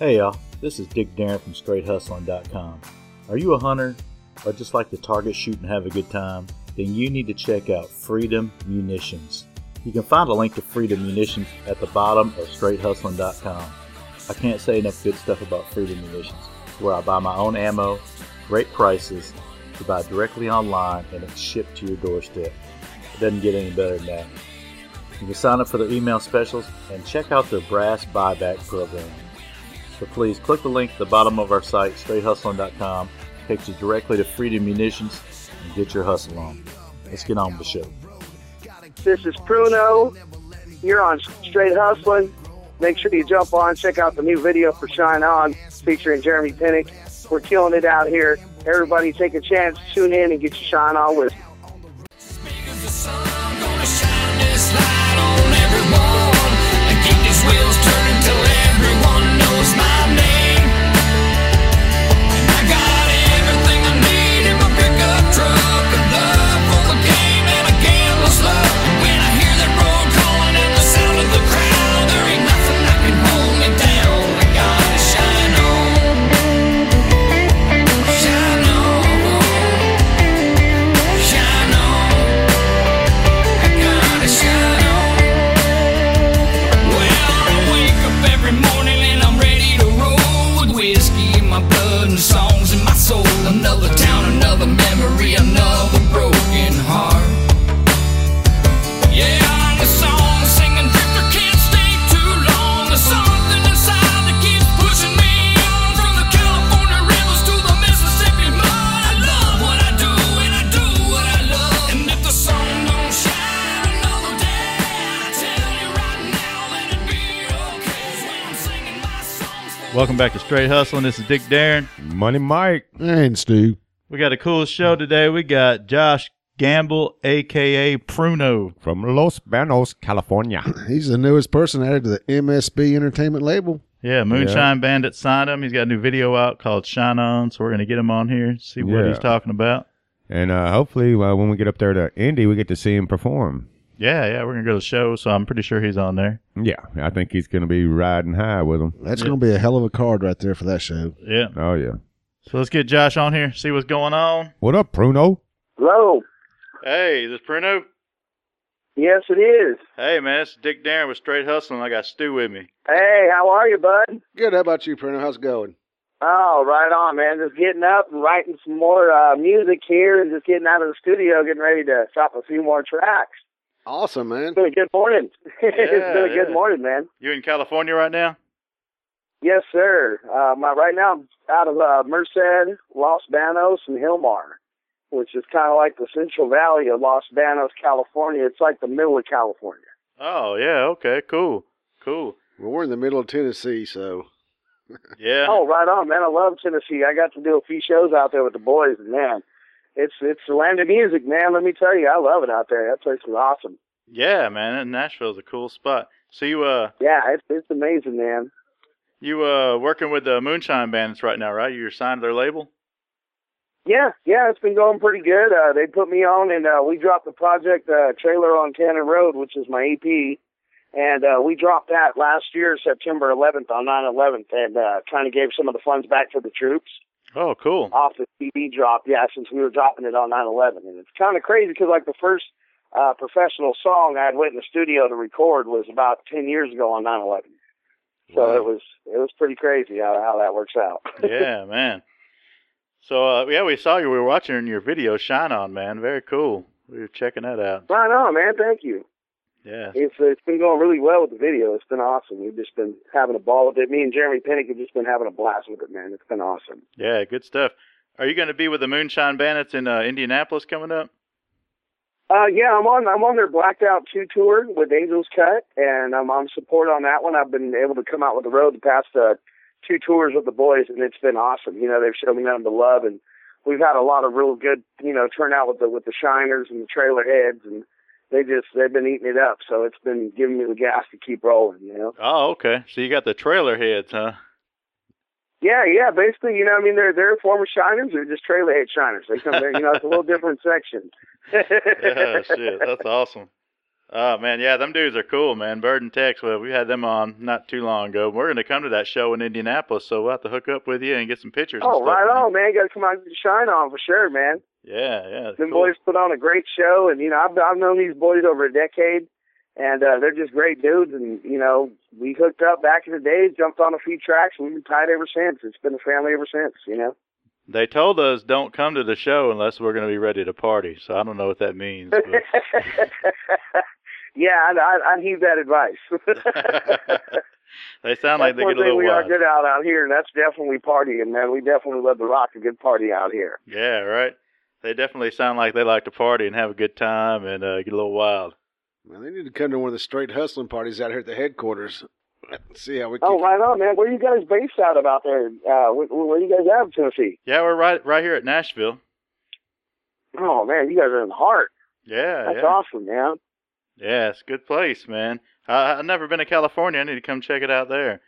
Hey y'all, this is Dick Darren from StraightHustling.com. Are you a hunter or just like to target shoot and have a good time? Then you need to check out Freedom Munitions. You can find a link to Freedom Munitions at the bottom of StraightHustling.com. I can't say enough good stuff about Freedom Munitions, where I buy my own ammo, great prices, to buy directly online, and it's shipped to your doorstep. It doesn't get any better than that. You can sign up for their email specials and check out their brass buyback program. So please click the link at the bottom of our site, straighthustling.com. Takes you directly to Freedom Munitions and get your hustle on. Let's get on with the show. This is Pruno. You're on Straight Hustling. Make sure you jump on, check out the new video for Shine On featuring Jeremy Penick. We're killing it out here. Everybody take a chance, tune in, and get your shine on with. Welcome back to Straight Hustling. This is Dick Darren. Money Mike. And Stu. We got a cool show today. We got Josh Gamble, aka Pruno. from Los Banos, California. He's the newest person added to the MSB Entertainment label. Yeah, Moonshine Bandit signed him. He's got a new video out called Shine On, so we're gonna get him on here, see what Yeah. he's talking about. And uh, hopefully, uh, when we get up there to Indy, we get to see him perform. Yeah, yeah, we're gonna go to the show, so I'm pretty sure he's on there. Yeah, I think he's going to be riding high with him. That's going to be a hell of a card right there for that show. Yeah. Oh, yeah. So let's get Josh on here, see what's going on. What up, Pruno? Hello. Hey, is this Pruno? Yes, it is. Hey man, it's Dick Darren with Straight Hustling. I got Stu with me. Hey, how are you, bud? Good. How about you, Pruno? How's it going? Oh, right on, man. Just getting up and writing some more uh, music here and just getting out of the studio, getting ready to chop a few more tracks. Awesome, man. It's been a good morning. it's been a yeah. good morning, man. You in California right now? Yes, sir. Uh, my, right now, I'm out of uh, Merced, Los Banos, and Hilmar, which is kind of like the Central Valley of Los Banos, California. It's like the middle of California. Oh yeah, okay, cool, cool. Well, we're in the middle of Tennessee, so Yeah. Oh, right on, man. I love Tennessee. I got to do a few shows out there with the boys, and man, it's it's the land of music, man. Let me tell you, I love it out there. That place is awesome. Yeah, man. Nashville's a cool spot. So you uh Yeah, it's it's amazing, man. you uh working with the Moonshine Bandits right now, right? You're signed to their label? Yeah, yeah, it's been going pretty good. Uh, they put me on, and uh, we dropped the project uh, trailer on Tanner Road, which is my EP, and uh, we dropped that last year, September 11th, on 9/11, and uh, kind of gave some of the funds back to the troops Oh, cool. off the CD drop. Yeah, since we were dropping it on 9/11, and it's kind of crazy because like the first uh, professional song I had went in the studio to record was about 10 years ago on 9/11. So Wow. it was it was pretty crazy how how that works out. yeah, man. So uh yeah, we saw you. We were watching your video Shine On, man. Very cool. We were checking that out. right on, man. Thank you. Yeah. It's it's been going really well with the video. It's been awesome. We've just been having a ball with it. Me and Jeremy Penick have just been having a blast with it, man. It's been awesome. Yeah, good stuff. Are you going to be with the Moonshine Bandits in uh, Indianapolis coming up? Uh, yeah, I'm on I'm on their Blacked Out Two tour with Angels Cut, and I'm on support on that one. I've been able to come out with the road the past uh, two tours with the boys, and it's been awesome. You know, they've shown me nothing but love, and we've had a lot of real good, you know, turnout with the with the shiners and the trailer heads, and they just they've been eating it up. So it's been giving me the gas to keep rolling. You know. Oh, okay. So you got the trailer heads, huh? Yeah, yeah. Basically, you know, I mean, they're they're former shiners. They're just trailer head shiners. They come there. You know, it's a little different section. Yeah, shit. That's awesome. Oh man, yeah, them dudes are cool, man. Bird and Tex, well, we had them on not too long ago. We're gonna come to that show in Indianapolis, so we'll have to hook up with you and get some pictures. and Oh, stuff, right man. on, man. You got to come out and shine on for sure, man. Yeah, yeah. The cool. boys put on a great show, and you know I've I've known these boys over a decade, and uh, they're just great dudes. And you know we hooked up back in the days, jumped on a few tracks, and we've been tight ever since. It's been a family ever since, you know. They told us don't come to the show unless we're gonna be ready to party. So I don't know what that means. But yeah, I, I, I heed that advice. they sound like that's they get a little we are good out out here, and that's definitely partying, man. We definitely love to rock a good party out here. Yeah, right. They definitely sound like they like to party and have a good time and uh, get a little wild. Man, they need to come to one of the straight hustling parties out here at the headquarters. See how we can. Oh, right on, man. Where you guys based out of out there? Uh, where, where you guys out in Tennessee? Yeah, we're right right here at Nashville. Oh man, you guys are in the heart. Yeah, That's yeah. awesome, man. Yeah, it's a good place, man. I, I've never been to California. I need to come check it out there.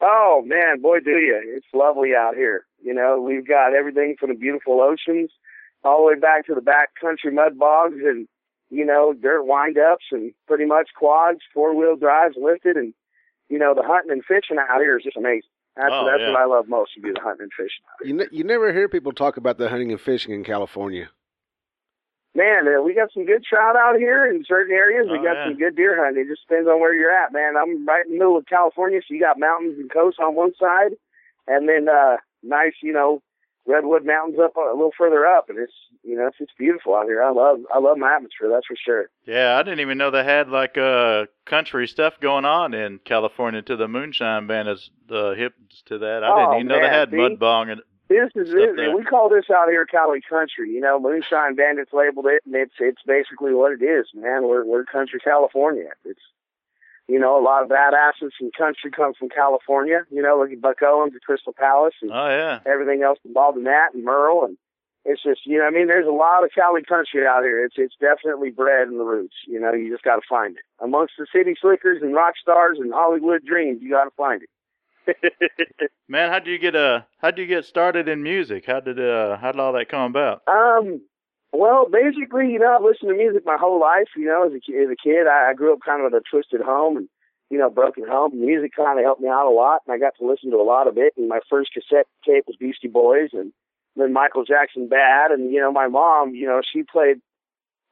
Oh man, boy, do you! It's lovely out here. You know, we've got everything from the beautiful oceans all the way back to the back country mud bogs and you know dirt wind ups and pretty much quads, four wheel drives, lifted, and you know the hunting and fishing out here is just amazing. That's Oh, that's yeah. what I love most. To do the hunting and fishing. Out here. You, ne- you never hear people talk about the hunting and fishing in California. Man, uh, we got some good trout out here in certain areas. we Oh, got yeah. some good deer hunting. It just depends on where you're at, man. I'm right in the middle of California, so you got mountains and coast on one side, and then uh nice, you know, redwood mountains up a little further up, and it's you know it's, it's beautiful out here. I love I love my atmosphere, that's for sure. Yeah, I didn't even know they had like uh country stuff going on in California. To the Moonshine Band is the hip to that. I Oh, didn't even know they had see? mud bog and This is it. there. We call this out here Cali country. You know, Moonshine Bandits labeled it, and it's it's basically what it is, man. We're we're country California. It's you know a lot of badasses from country come from California. You know, look at Buck Owens, and Crystal Palace, and oh yeah, everything else involved in that, and Merle, and it's just you know, I mean, there's a lot of Cali country out here. It's it's definitely bred in the roots. You know, you just got to find it amongst the city slickers and rock stars and Hollywood dreams. You got to find it. man. How would you get uh How would you get started in music? How did uh How did all that come about? Um, well, basically, you know, I've listened to music my whole life. You know, as a, as a kid, I, I grew up kind of with a twisted home and, you know, broken home. Music kind of helped me out a lot, and I got to listen to a lot of it. And my first cassette tape was Beastie Boys, and then Michael Jackson Bad. And, you know, my mom, you know, she played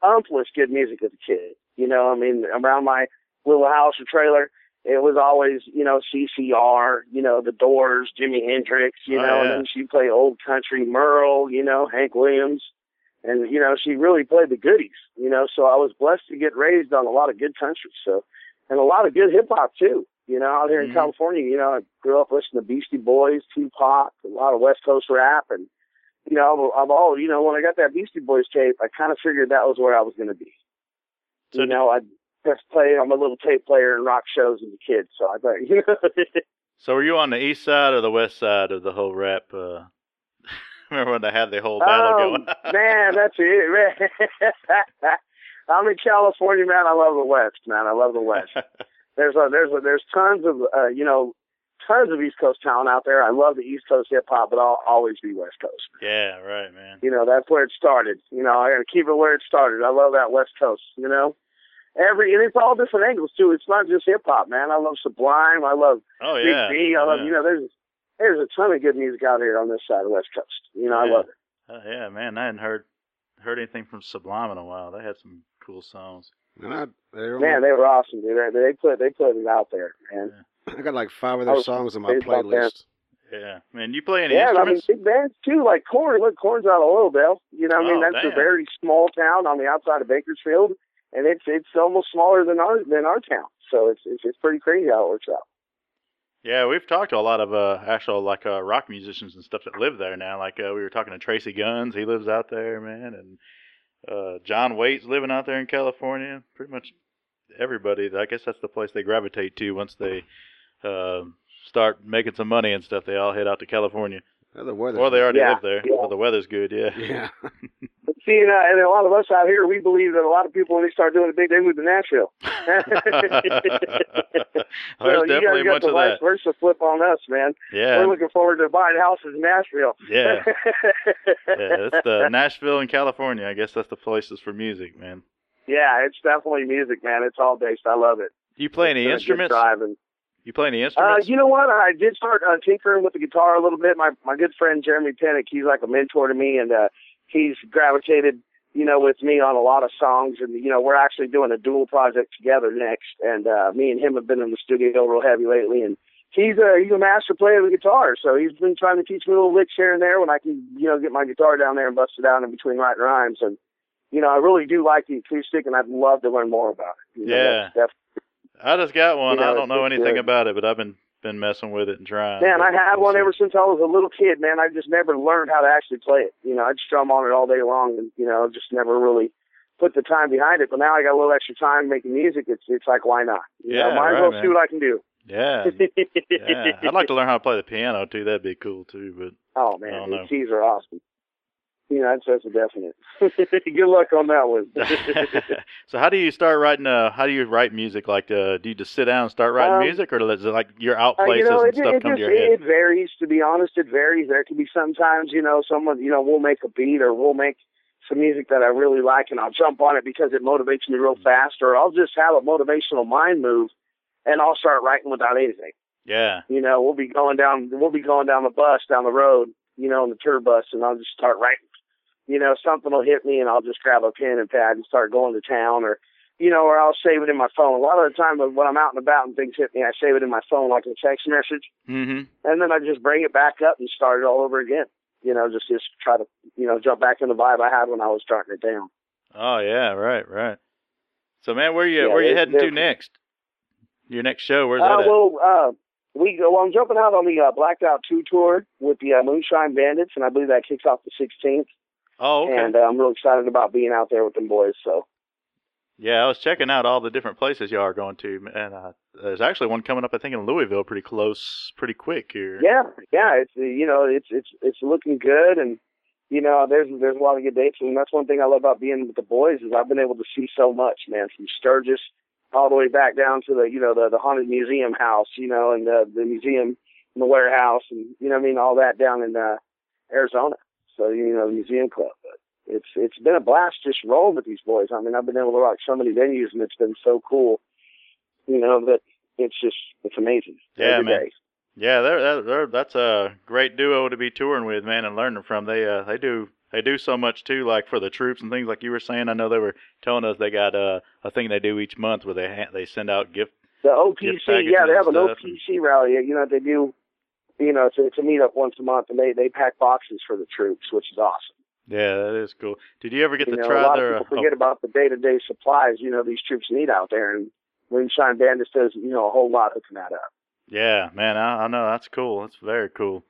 umphless good music as a kid. You know, I mean, around my little house or trailer, it was always, you know, CCR, you know, The Doors, Jimi Hendrix, you Oh, know, yeah. and then she played old country Merle, you know, Hank Williams. And, you know, she really played the goodies, you know, so I was blessed to get raised on a lot of good country. So, and a lot of good hip hop too, you know, out here Mhm. in California, you know, I grew up listening to Beastie Boys, Tupac, a lot of West Coast rap. And, you know, I've, all, you know, when I got that Beastie Boys tape, I kind of figured that was where I was going to be. So you know, I just play on my little tape player and rock shows as a kid. So I thought, you know, So were you on the east side or the west side of the whole rap? Uh, remember when they had the whole battle oh, going? man, that's it, man. I'm in California, man. I love the West, man. I love the West. There's a, there's a, there's tons of uh, you know tons of East Coast talent out there. I love the East Coast hip hop, but I'll always be West Coast. yeah, right, man. You know that's where it started. You know I got to keep it where it started. I love that West Coast. You know every and it's all different angles too. It's not just hip hop, man. I love Sublime. I love Oh Big yeah. B. I love yeah. you know there's there's a ton of good music out here on this side of the West Coast. You know I love it. Oh, yeah, man. I hadn't heard heard anything from Sublime in a while. They had some cool songs. And I, they're Man, on- they were awesome, dude. They, they put they put it out there, man. I got like five of their was songs on my raised out there. playlist. Yeah, man. You play any Yeah, and I mean instruments? big bands too, like Korn. Look, Korn's out of Oildale. You know, what I mean Oh, that's damn. a very small town on the outside of Bakersfield, and it's it's almost smaller than our than our town. So it's it's, it's pretty crazy how it works out. Yeah, we've talked to a lot of uh actual like uh rock musicians and stuff that live there now. Like uh, we were talking to Tracii Guns, he lives out there, man, and uh John Waite's living out there in California. Pretty much everybody. I guess that's the place they gravitate to once they uh, start making some money and stuff. They all head out to California, Oh, the weather. or they already Yeah, live there. yeah. Or the weather's good. Yeah. Yeah. But see, and, uh, and a lot of us out here, we believe that a lot of people when they start doing it big, they move to Nashville. There's so you guys definitely got much the of vice that. versa flip on us, man. Yeah. We're looking forward to buying houses in Nashville. Yeah. yeah, it's the Nashville in California. I guess that's the places for music, man. yeah, it's definitely music, man. It's all based. I love it. Do you play any It's been a instruments? drive and- You play any Uh, instruments? you know what? I did start uh, tinkering with the guitar a little bit. My my good friend Jeremy Penick, he's like a mentor to me, and uh, he's gravitated, you know, with me on a lot of songs. And you know, we're actually doing a dual project together next. And uh, me and him have been in the studio real heavy lately. And he's a he's a master player of the guitar, so he's been trying to teach me little licks here and there when I can, you know, get my guitar down there and bust it out in between writing rhymes. And you know, I really do like the acoustic, and I'd love to learn more about it. You know, Yeah. I just got one. you know, I don't know anything good. about it, but I've been been messing with it and trying. Man, I had one ever since I was a little kid, man. I just never learned how to actually play it. You know, I'd strum on it all day long and, you know, just never really put the time behind it. But now I got a little extra time making music. It's it's like, why not? You Yeah, know, might right, as well man. see what I can do. Yeah, yeah. I'd like to learn how to play the piano too. That'd be cool too. But Oh, man, the keys are awesome. You know, that's, that's a definite. Good luck on that one. so how do you start writing? Uh, how do you write music? Like, uh, do you just sit down and start writing Um, music, or is it like you're out Uh, places you know, and it, stuff it come just to your head? it varies. To be honest, it varies. There can be sometimes, you know, someone, you know, we'll make a beat or we'll make some music that I really like, and I'll jump on it because it motivates me real fast, or I'll just have a motivational mind move, and I'll start writing without anything. yeah, You know, we'll be going down, we'll be going down the bus down the road, you know, in the tour bus, and I'll just start writing. You know, something will hit me, and I'll just grab a pen and pad and start going to town, or you know, or I'll save it in my phone. A lot of the time when I'm out and about and things hit me, I save it in my phone like a text message, hmm and then I just bring it back up and start it all over again. You know, just just try to you know jump back in the vibe I had when I was starting it down. Oh yeah, right, right. So man, where you Yeah, where you heading to next? Your next show? Where's Uh, that at? well, uh, we go. Well, I'm jumping out on the uh, Blacked Out Two tour with the uh, Moonshine Bandits, and I believe that kicks off the 16th. Oh, okay. And uh, I'm real excited about being out there with them boys. So yeah, I was checking out all the different places y'all are going to, and uh, there's actually one coming up. I think in Louisville, pretty close, pretty quick here. yeah, yeah, it's you know it's it's it's looking good, and you know there's there's a lot of good dates, and that's one thing I love about being with the boys is I've been able to see so much, man, from Sturgis all the way back down to the you know the the haunted museum house, you know, and the the museum and the warehouse, and you know I mean all that down in uh, Arizona. So you know the museum club, but it's it's been a blast just rolling with these boys. I mean I've been able to rock so many venues, and it's been so cool, you know that it's just it's amazing. Yeah, every man. day. Yeah, they're, they're, they're, that's a great duo to be touring with, man, and learning from. They uh they do they do so much too, like for the troops and things like you were saying. I know they were telling us they got uh, a thing they do each month where they ha- they send out gift. The Gift OPC, yeah, they have an packages and OPC rally. You know, what they do, you know, it's a, it's a meetup once a month, and they they pack boxes for the troops, which is awesome. Yeah, that is cool. Did you ever get you to know, try a lot their? of people forget about the day to day supplies. You know, these troops need out there, and Moonshine Bandits does you know a whole lot hooking that up. Yeah, man, I, I know that's cool. That's very cool.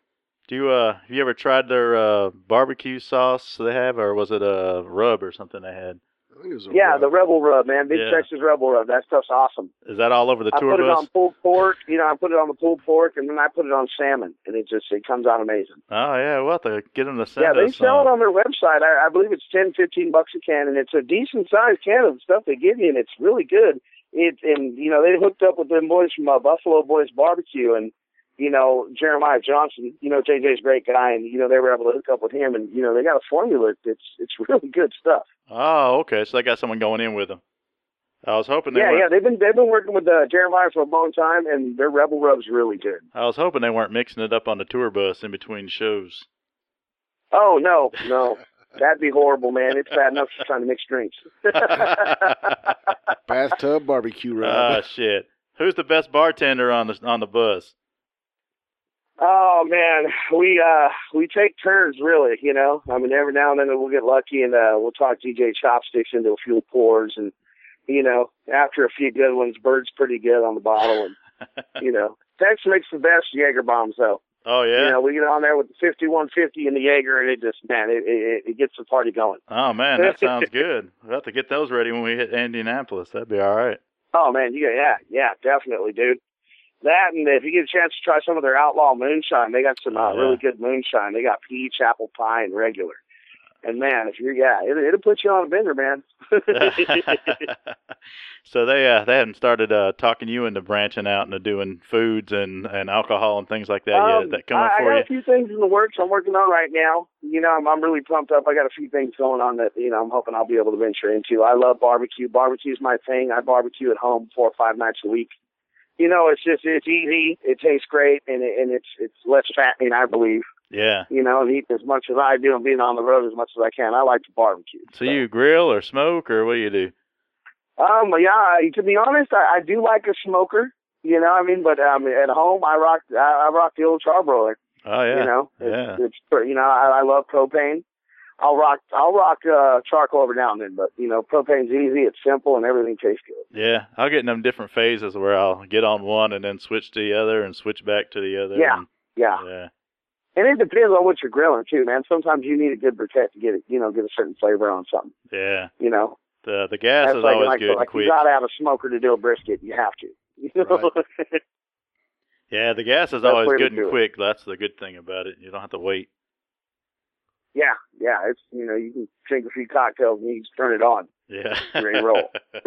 Do you uh have you ever tried their uh barbecue sauce they have, or was it a rub or something they had? I think it was a Yeah, rub. the Rebel Rub, man, Big Yeah. Texas Rebel Rub. That stuff's awesome. Is that all over the tour? I put it on pulled pork. You know, I put it on the pulled pork, and then I put it on salmon, and it just it comes out amazing. Oh yeah, we'll have to get them to send Yeah, they us. sell some. it on their website. I, I believe it's ten, fifteen bucks a can, and it's a decent sized can of the stuff they give you, and it's really good. It and you know they hooked up with them boys from uh, Buffalo Boys Barbecue, and you know Jeremiah Johnson. You know JJ's a great guy, and you know they were able to hook up with him, and you know they got a formula. It's it's really good stuff. Oh, okay. So they got someone going in with them. I was hoping they yeah, weren't. yeah, they've been they've been working with uh, Jeremiah for a long time, and their Rebel Rub's really good. I was hoping they weren't mixing it up on the tour bus in between shows. Oh no, no. That'd be horrible, man. It's bad enough just trying to mix drinks. bathtub barbecue rub. Ah, shit. Who's the best bartender on the on the bus? Oh man, we uh we take turns really, you know. I mean every now and then we'll get lucky and uh we'll talk DJ Chopsticks into a few pours and you know, after a few good ones, Bird's pretty good on the bottle and you know. Tex makes the best Jaeger bombs though. Oh yeah. You know, we get on there with the fifty one fifty and the Jaeger and it just man, it, it it gets the party going. Oh man, that sounds good. We'll have to get those ready when we hit Indianapolis. That'd be all right. Oh man, you got yeah, yeah, definitely, dude. That and if you get a chance to try some of their outlaw moonshine, they got some uh, Yeah. really good moonshine. They got peach, apple pie, and regular. And man, if you're yeah, it, it'll put you on a bender, man. so they uh they hadn't started uh talking you into branching out into doing foods and and alcohol and things like that Um, yet. That coming I, I for got you? a few things in the works I'm working on right now. You know, I'm, I'm really pumped up. I got a few things going on that you know I'm hoping I'll be able to venture into. I love barbecue. Barbecue's my thing. I barbecue at home four or five nights a week. You know, it's just it's easy. It tastes great, and it, and it's it's less fattening, I believe. Yeah. You know, and eat as much as I do and being on the road as much as I can. I like to barbecue. So you grill or smoke or what do you do? Um, yeah, to be honest, I, I do like a smoker. You know, what I mean, but um, at home, I rock, I, I rock the old charbroiler. Oh yeah. You know, Yeah. it's, it's pretty- you know, I, I love propane. I'll rock, I'll rock uh, charcoal every now and then, but you know, propane's easy, it's simple, and everything tastes good. Yeah, I'll get in them different phases where I'll get on one and then switch to the other and switch back to the other. Yeah. and- Yeah, yeah. and it depends on what you're grilling too, man. Sometimes you need a good briquette to get it, you know, get a certain flavor on something. Yeah. You know, The the gas that's is like always like, good like and quick. you gotta have a smoker to do a brisket. You have to. You know? Yeah, the gas is That's always good and it. quick. That's the good thing about it. You don't have to wait. Yeah, yeah. It's you know, you can drink a few cocktails and you just turn it on. Yeah. Ready to roll.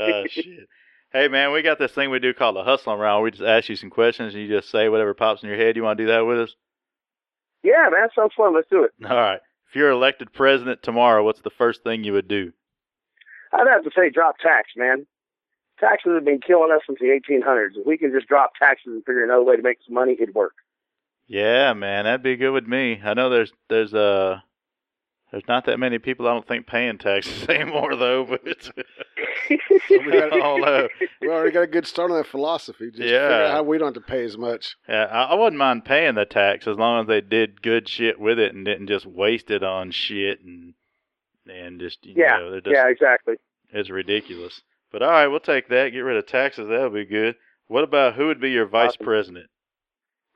oh shit. Hey man, we got this thing we do called the hustling round. We just ask you some questions and you just say whatever pops in your head. You want to do that with us? Yeah, man, sounds fun. Let's do it. All right. If you're elected president tomorrow, what's the first thing you would do? I'd have to say drop tax, man. Taxes have been killing us since the 1800s. If we can just drop taxes and figure another way to make some money, it'd work. Yeah, man, that'd be good with me. I know there's there's uh there's not that many people I don't think paying taxes anymore though, but we, got, we already got a good start on that philosophy. Just Yeah. figure out how we don't have to pay as much. Yeah, I, I wouldn't mind paying the tax as long as they did good shit with it and didn't just waste it on shit and and just you Yeah, know, they're just yeah, exactly. it's ridiculous. But all right, we'll take that. Get rid of taxes. That'll be good. What about who would be your vice Awesome. president?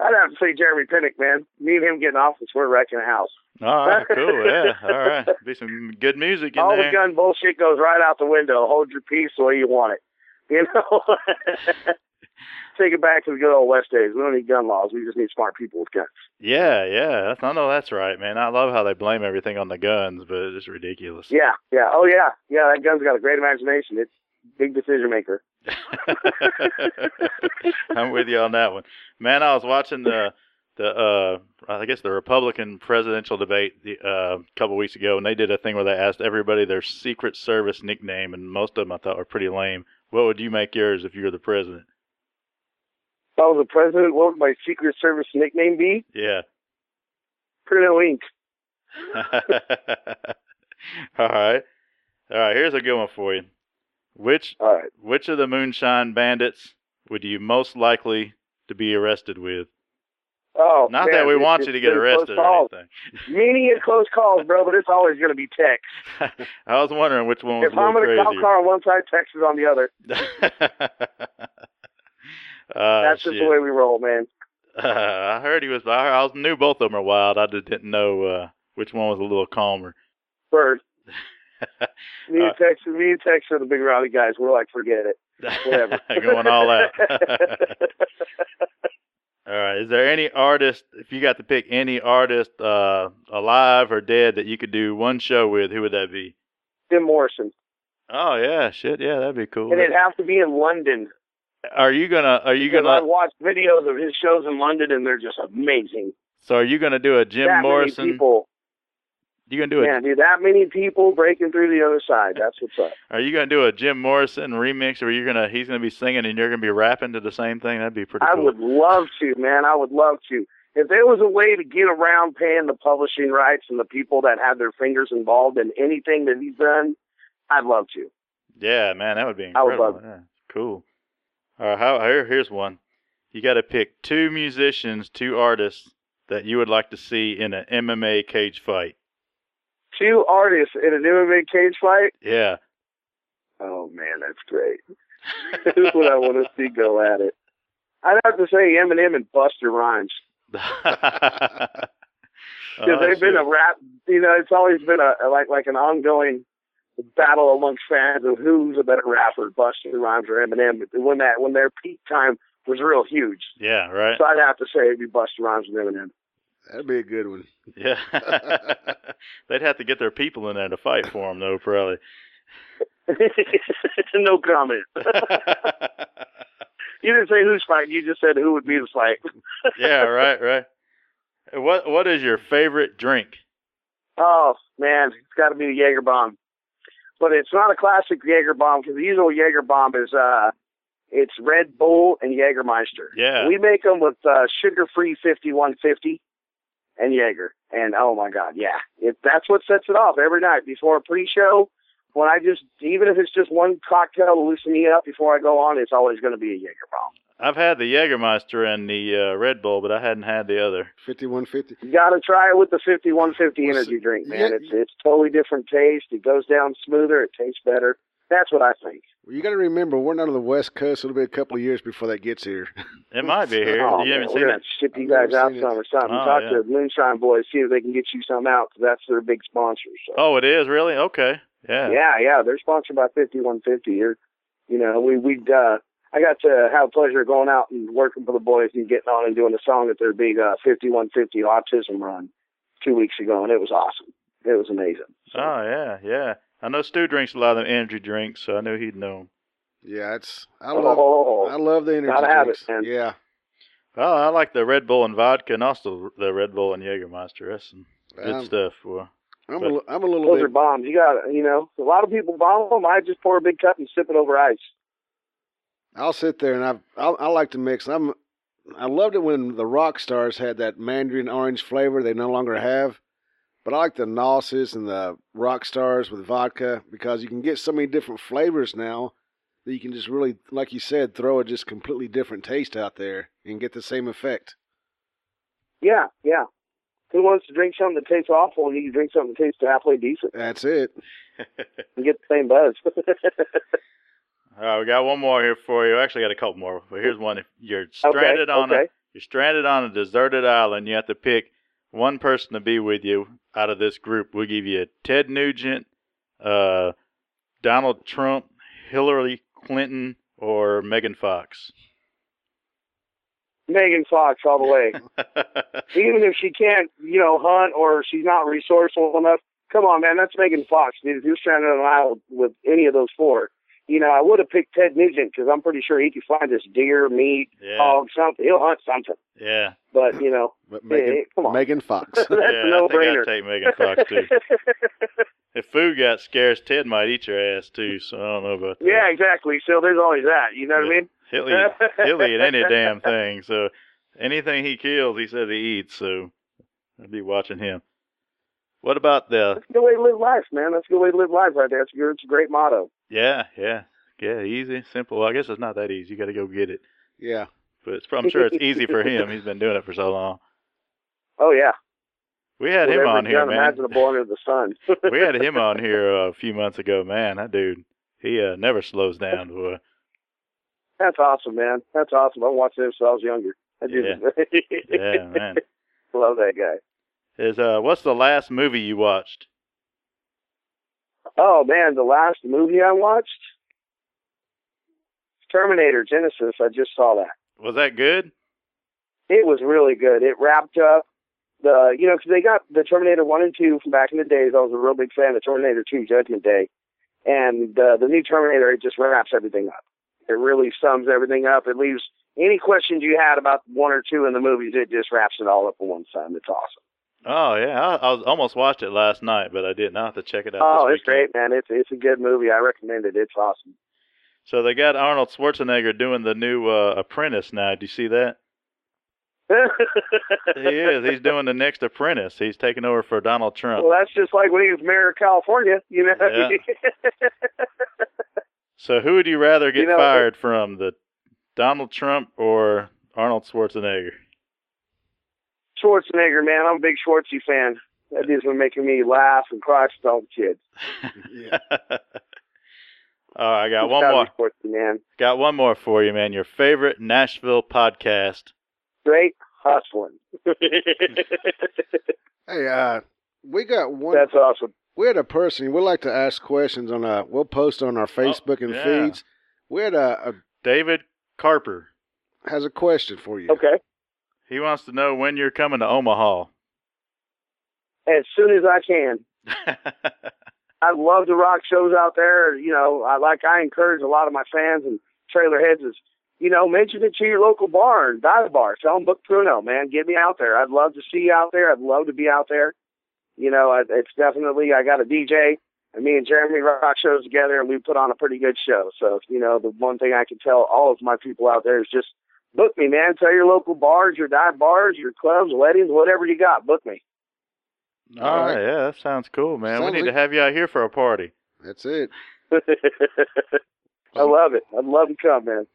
I'd have to say Jeremy Penick, man. Me and him getting office, we're wrecking a house. All right, cool. Yeah, all right. Be some good music in All there. the gun bullshit goes right out the window. Hold your peace the way you want it. You know? Take it back to the good old West days. We don't need gun laws. We just need smart people with guns. Yeah, yeah. I know that's right, man. I love how they blame everything on the guns, but it's ridiculous. Yeah, yeah. Oh, yeah. Yeah, that gun's got a great imagination. It's a big decision maker. I'm with you on that one, man. I was watching the the uh I guess the Republican presidential debate the uh, a couple weeks ago, and they did a thing where they asked everybody their Secret Service nickname, and most of them I thought were pretty lame. What would you make yours if you were the president? If I was the president, what would my Secret Service nickname be? Yeah. Pruno Inc. All right, all right. Here's a good one for you. Which All right. which of the moonshine bandits would you most likely to be arrested with? Oh, Not man, that we want you to get arrested or anything. Many a close calls, bro, but it's always going to be text. I was wondering which one was If a I'm in a little cop crazier. car on one side, text is on the other. Ah, That's just the way we roll, man. I heard he was. I, I knew both of them are wild. I just didn't know uh, which one was a little calmer. Bird. Me and Uh, Tex, me and Tex are the big rowdy guys. We're like, forget it. Whatever. Going all out. all right. Is there any artist, if you got to pick any artist, uh, alive or dead, that you could do one show with? Who would that be? Jim Morrison. Oh yeah, shit, yeah, that'd be cool. And it'd have to be in London. Are you gonna? Are you Because gonna? I've watched videos of his shows in London, and they're just amazing. So are you gonna do a Jim that Morrison? people. You gonna do a? Man, dude, that many people breaking through the other side. That's what's up. Are you gonna do a Jim Morrison remix, or you're gonna? He's gonna be singing and you're gonna be rapping to the same thing. That'd be pretty I cool. would love to, man. I would love to. If there was a way to get around paying the publishing rights and the people that have their fingers involved in anything that he's done, I'd love to. Yeah, man, that would be I would love yeah, cool. All right, how, here, here's one. You got to pick two musicians, two artists that you would like to see in an MMA cage fight. Two artists in an MMA cage fight. Yeah. Oh man, that's great. this is what I want to see go at it. I'd have to say Eminem and Busta Rhymes because Oh, they've been a rap. You know, it's always been a like like an ongoing battle amongst fans of who's a better rapper, Busta Rhymes or Eminem. When that when their peak time was real huge, yeah, right. so I'd have to say it'd be Busta Rhymes and Eminem. That'd be a good one. Yeah. They'd have to get their people in there to fight for him, though, probably. no comment. You didn't say who's fighting. You just said who would be the fight. yeah, right, right. What What is your favorite drink? Oh man, it's got to be the Jaeger bomb. But it's not a classic Jaeger bomb because the usual Jaeger bomb is uh, it's Red Bull and Jägermeister. Yeah. We make them with uh, sugar-free 5150 and Jaeger. And oh my God, yeah, it, that's what sets it off every night before a pre-show. When I just, even if it's just one cocktail to loosen me up before I go on, it's always going to be a Jaeger bomb. I've had the Jägermeister and the uh, Red Bull, but I hadn't had the other. 5150. You got to try it with the 5150 energy drink, man. yeah. It's it's totally different taste. It goes down smoother. It tastes better. That's what I think. Well, you got to remember, we're not on the West Coast. It'll be a couple of years before that gets here. It might be here. Oh, you man, haven't we're seen gonna it? have to ship you guys out some or something. Oh, Talk yeah. to Moonshine Boys, see if they can get you some out 'cause that's their big sponsor. So. Oh, it is really okay. Yeah. Yeah, yeah, they're sponsored by 5150. You're, you know, we we uh, I got to have the pleasure of going out and working for the boys and getting on and doing a song at their big uh, 5150 autism run two weeks ago, and it was awesome. It was amazing. So, Oh yeah, yeah. I know Stu drinks a lot of them energy drinks, so I knew he'd know 'em. Yeah, it's. I love. oh, I love the energy Gotta have drinks. it, man. Yeah. Well, I like the Red Bull and vodka, and also the Red Bull and Jägermeister. That's some good Um, stuff. For I'm a, li- I'm a little those bit. are bombs. You got, you know, a lot of people bomb them. I just pour a big cup and sip it over ice. I'll sit there and I've, I'll, I like to mix. I'm, I loved it when the rock stars had that mandarin orange flavor they no longer have. But I like the Nosses and the rock stars with vodka because you can get so many different flavors now that you can just really, like you said, throw a just completely different taste out there and get the same effect. Yeah, yeah. Who wants to drink something that tastes awful and you can drink something that tastes halfway decent That's it. and get the same buzz? All right, we got one more here for you. Actually, got a couple more. But here's one. If you're stranded on a you're stranded on a deserted island, you have to pick one person to be with you out of this group. We'll give you Ted Nugent, uh, Donald Trump, Hillary Clinton, or Megan Fox. Megan Fox all the way. Even if she can't, you know, hunt or she's not resourceful enough, come on, man, that's Megan Fox. Dude, if you're stranded on an island with any of those four, you know, I would have picked Ted Nugent because I'm pretty sure he could find this deer, meat, yeah, hog, something. He'll hunt something. yeah, But you know, But Megan, hey, come on. Megan Fox. that's yeah. a I think no-brainer. I'd take Megan Fox too. if food got scarce, Ted might eat your ass too. So I don't know about that. yeah, exactly. So there's always that. You know what I mean? He'll eat, he'll eat any damn thing. So anything he kills, he says he eats. So I'd be watching him. What about the? That's a good way to live life, man. That's a good way to live life right there. It's, a- it's a great motto. Yeah, yeah, yeah. Easy, simple. Well, I guess it's not that easy. You got to go get it. yeah. But it's, I'm sure it's easy for him. He's been doing it for so long. Oh yeah. We had him on here, gun man. imaginable under the sun. we had him on here uh, a few months ago. Man, that dude, he uh, never slows down. Boy. That's awesome, man. That's awesome. I watched him since I was younger. I did. Yeah, man. Love that guy. Is uh, what's the last movie you watched? Oh man, the last movie I watched, Terminator Genisys. I just saw that. Was that good? It was really good. It wrapped up the, you know, because they got the Terminator one and two from back in the days. I was a real big fan of Terminator Two Judgment Day, and uh, the new Terminator it just wraps everything up. It really sums everything up. It leaves any questions you had about one or two in the movies. It just wraps it all up in one time. It's awesome. Oh yeah, I, I was almost watched it last night, but I didn't. I have to check it out. Oh, it's weekend. great, man. It's it's a good movie. I recommend it. It's awesome. So they got Arnold Schwarzenegger doing the new uh, Apprentice now. Do you see that? he is. He's doing the next Apprentice. He's taking over for Donald Trump. Well, that's just like when he was mayor of California, you know. Yeah. So who would you rather get You know, fired from, the Donald Trump or Arnold Schwarzenegger? Schwarzenegger, man, I'm a big Schwartzy fan. That dude's been making me laugh and cry since I was a kid. Yeah. oh, I got one Gotta more. be Schwartzy, man. Got one more for you, man. Your favorite Nashville podcast. Straight hustling. Hey, uh, we got one. That's awesome. we had a person. We like to ask questions on. Uh, we'll post on our Facebook and Oh, yeah. feeds. We had a, a David Carper. has a question for you. Okay. He wants to know when you're coming to Omaha. as soon as I can. I love the rock shows out there. You know, I like I encourage a lot of my fans and trailer heads is, you know, mention it to your local bar and dive bar. Tell them book Pruno, man. Get me out there. I'd love to see you out there. I'd love to be out there. You know, I- it's definitely I got a DJ and me and Jeremy rock shows together and we put on a pretty good show. So, you know, the one thing I can tell all of my people out there is just book me, man. Tell your local bars, your dive bars, your clubs, weddings, whatever you got, book me. All right, yeah, that sounds cool, man. Sounds we need like- to have you out here for a party. That's it. I love it. I'd love to come, man.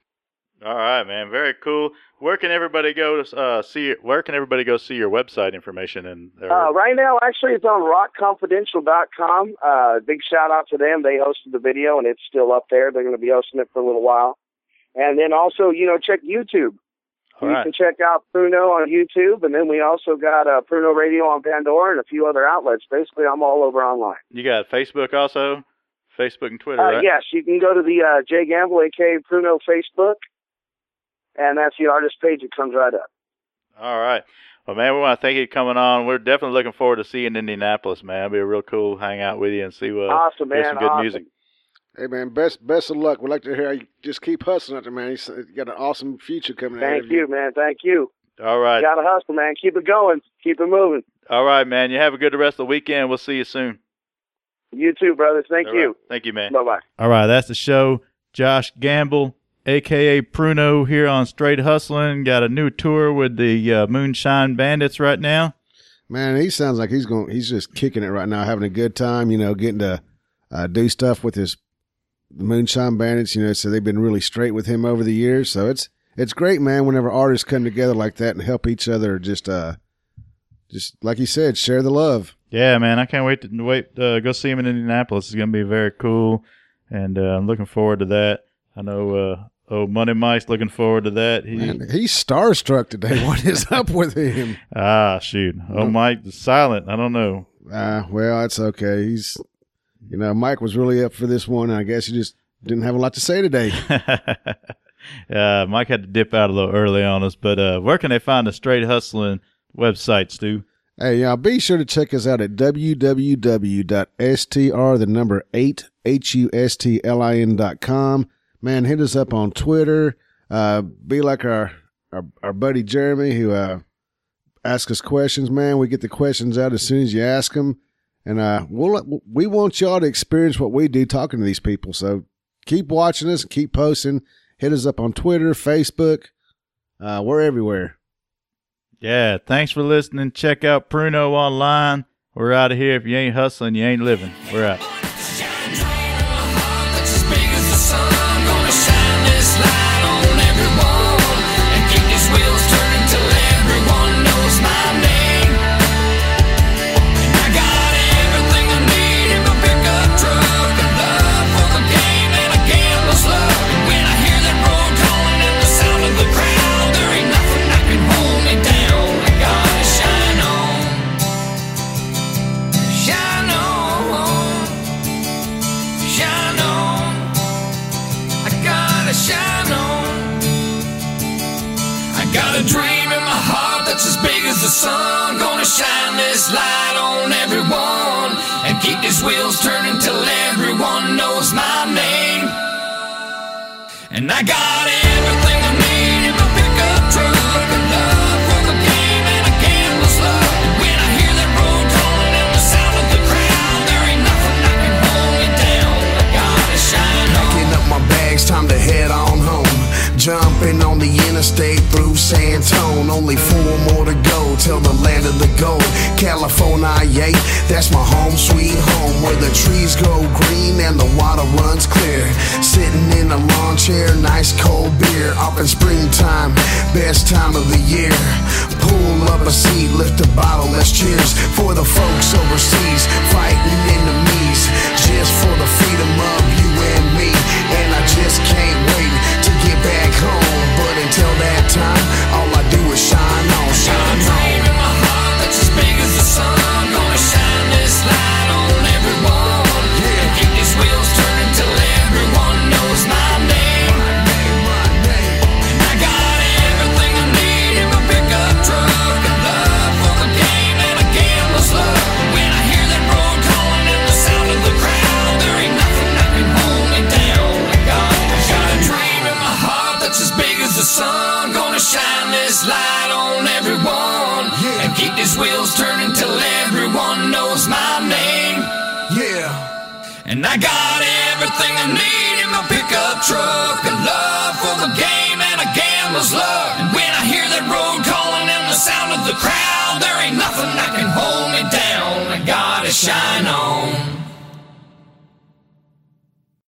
All right, man. Very cool. Where can everybody go to uh, see? Where can everybody go see your website information? And or- Uh, right now, actually, it's on rockconfidential.com. Uh, big shout out to them. They hosted the video, and it's still up there. They're going to be hosting it for a little while. And then also, you know, check YouTube. all you right. can check out Pruno on YouTube, and then we also got uh, Pruno Radio on Pandora and a few other outlets. Basically, I'm all over online. You got Facebook also, Facebook and Twitter, Uh, right? Yes, you can go to the uh, Jay Gamble, aka Pruno Facebook, and that's the artist page. It comes right up. All right. Well, man, we want to thank you for coming on. We're definitely looking forward to seeing Indianapolis, man. It'll be a real cool hangout with you and see what awesome, man. some good awesome. music. Hey man, best best of luck. We'd like to hear you just keep hustling out there, man. He's you got an awesome future coming ahead Thank of you, man. Thank you. All right. You got to hustle, man. Keep it going. Keep it moving. All right, man. You have a good rest of the weekend. We'll see you soon. You too, brothers. Thank All you. right. Thank you, man. Bye bye. All right, that's the show. Josh Gamble, aka Pruno, here on Straight Hustling. Got a new tour with the uh, Moonshine Bandits right now. Man, he sounds like he's going. He's just kicking it right now, having a good time. You know, getting to uh, do stuff with his Moonshine Bandits. You know, so they've been really straight with him over the years. So it's it's great, man. Whenever artists come together like that and help each other, just uh, just like you said, share the love. Yeah, man, I can't wait to wait uh, go see him in Indianapolis. It's gonna be very cool, and uh, I'm looking forward to that. I know. Uh, oh, Money Mike's looking forward to that. He, Man, he's starstruck today. What is up with him? ah, shoot. Oh, Mike, silent. I don't know. Uh, well, that's okay. He's, you know, Mike was really up for this one. I guess he just didn't have a lot to say today. uh, Mike had to dip out a little early on us, but uh, where can they find the Straight Hustling website, Stu? Hey, y'all, be sure to check us out at www.str, the number 8, H-U-S-T-L-I-N dot com. Man, hit us up on Twitter. Uh, be like our, our, our buddy Jeremy who, uh, asks us questions, man. We get the questions out as soon as you ask them. And, uh, we'll, we want y'all to experience what we do talking to these people. So keep watching us, keep posting. Hit us up on Twitter, Facebook. Uh, we're everywhere. Yeah, thanks for listening. Check out Pruno online. We're out of here. If you ain't hustling, you ain't living. We're out. The sun. Gonna shine this light on everyone and keep these wheels turning till everyone knows my name. And I got everything I need in my pickup truck. A love for the game and a gambler's love. And when I hear that road calling and the sound of the crowd, there ain't nothing that can hold me down. I gotta shine. Packing up my bags, time to head on home. Jumping on the interstate through San Santone. Only four more to go till the land of the gold. California, that's my home, sweet home. Where the trees go green and the water runs clear. Sitting in a lawn chair, nice cold beer. Up in springtime, best time of the year. Pull up a seat, lift a bottle, let's cheers for the folks overseas fighting enemies. Just for the freedom of you and me. And I just can't wait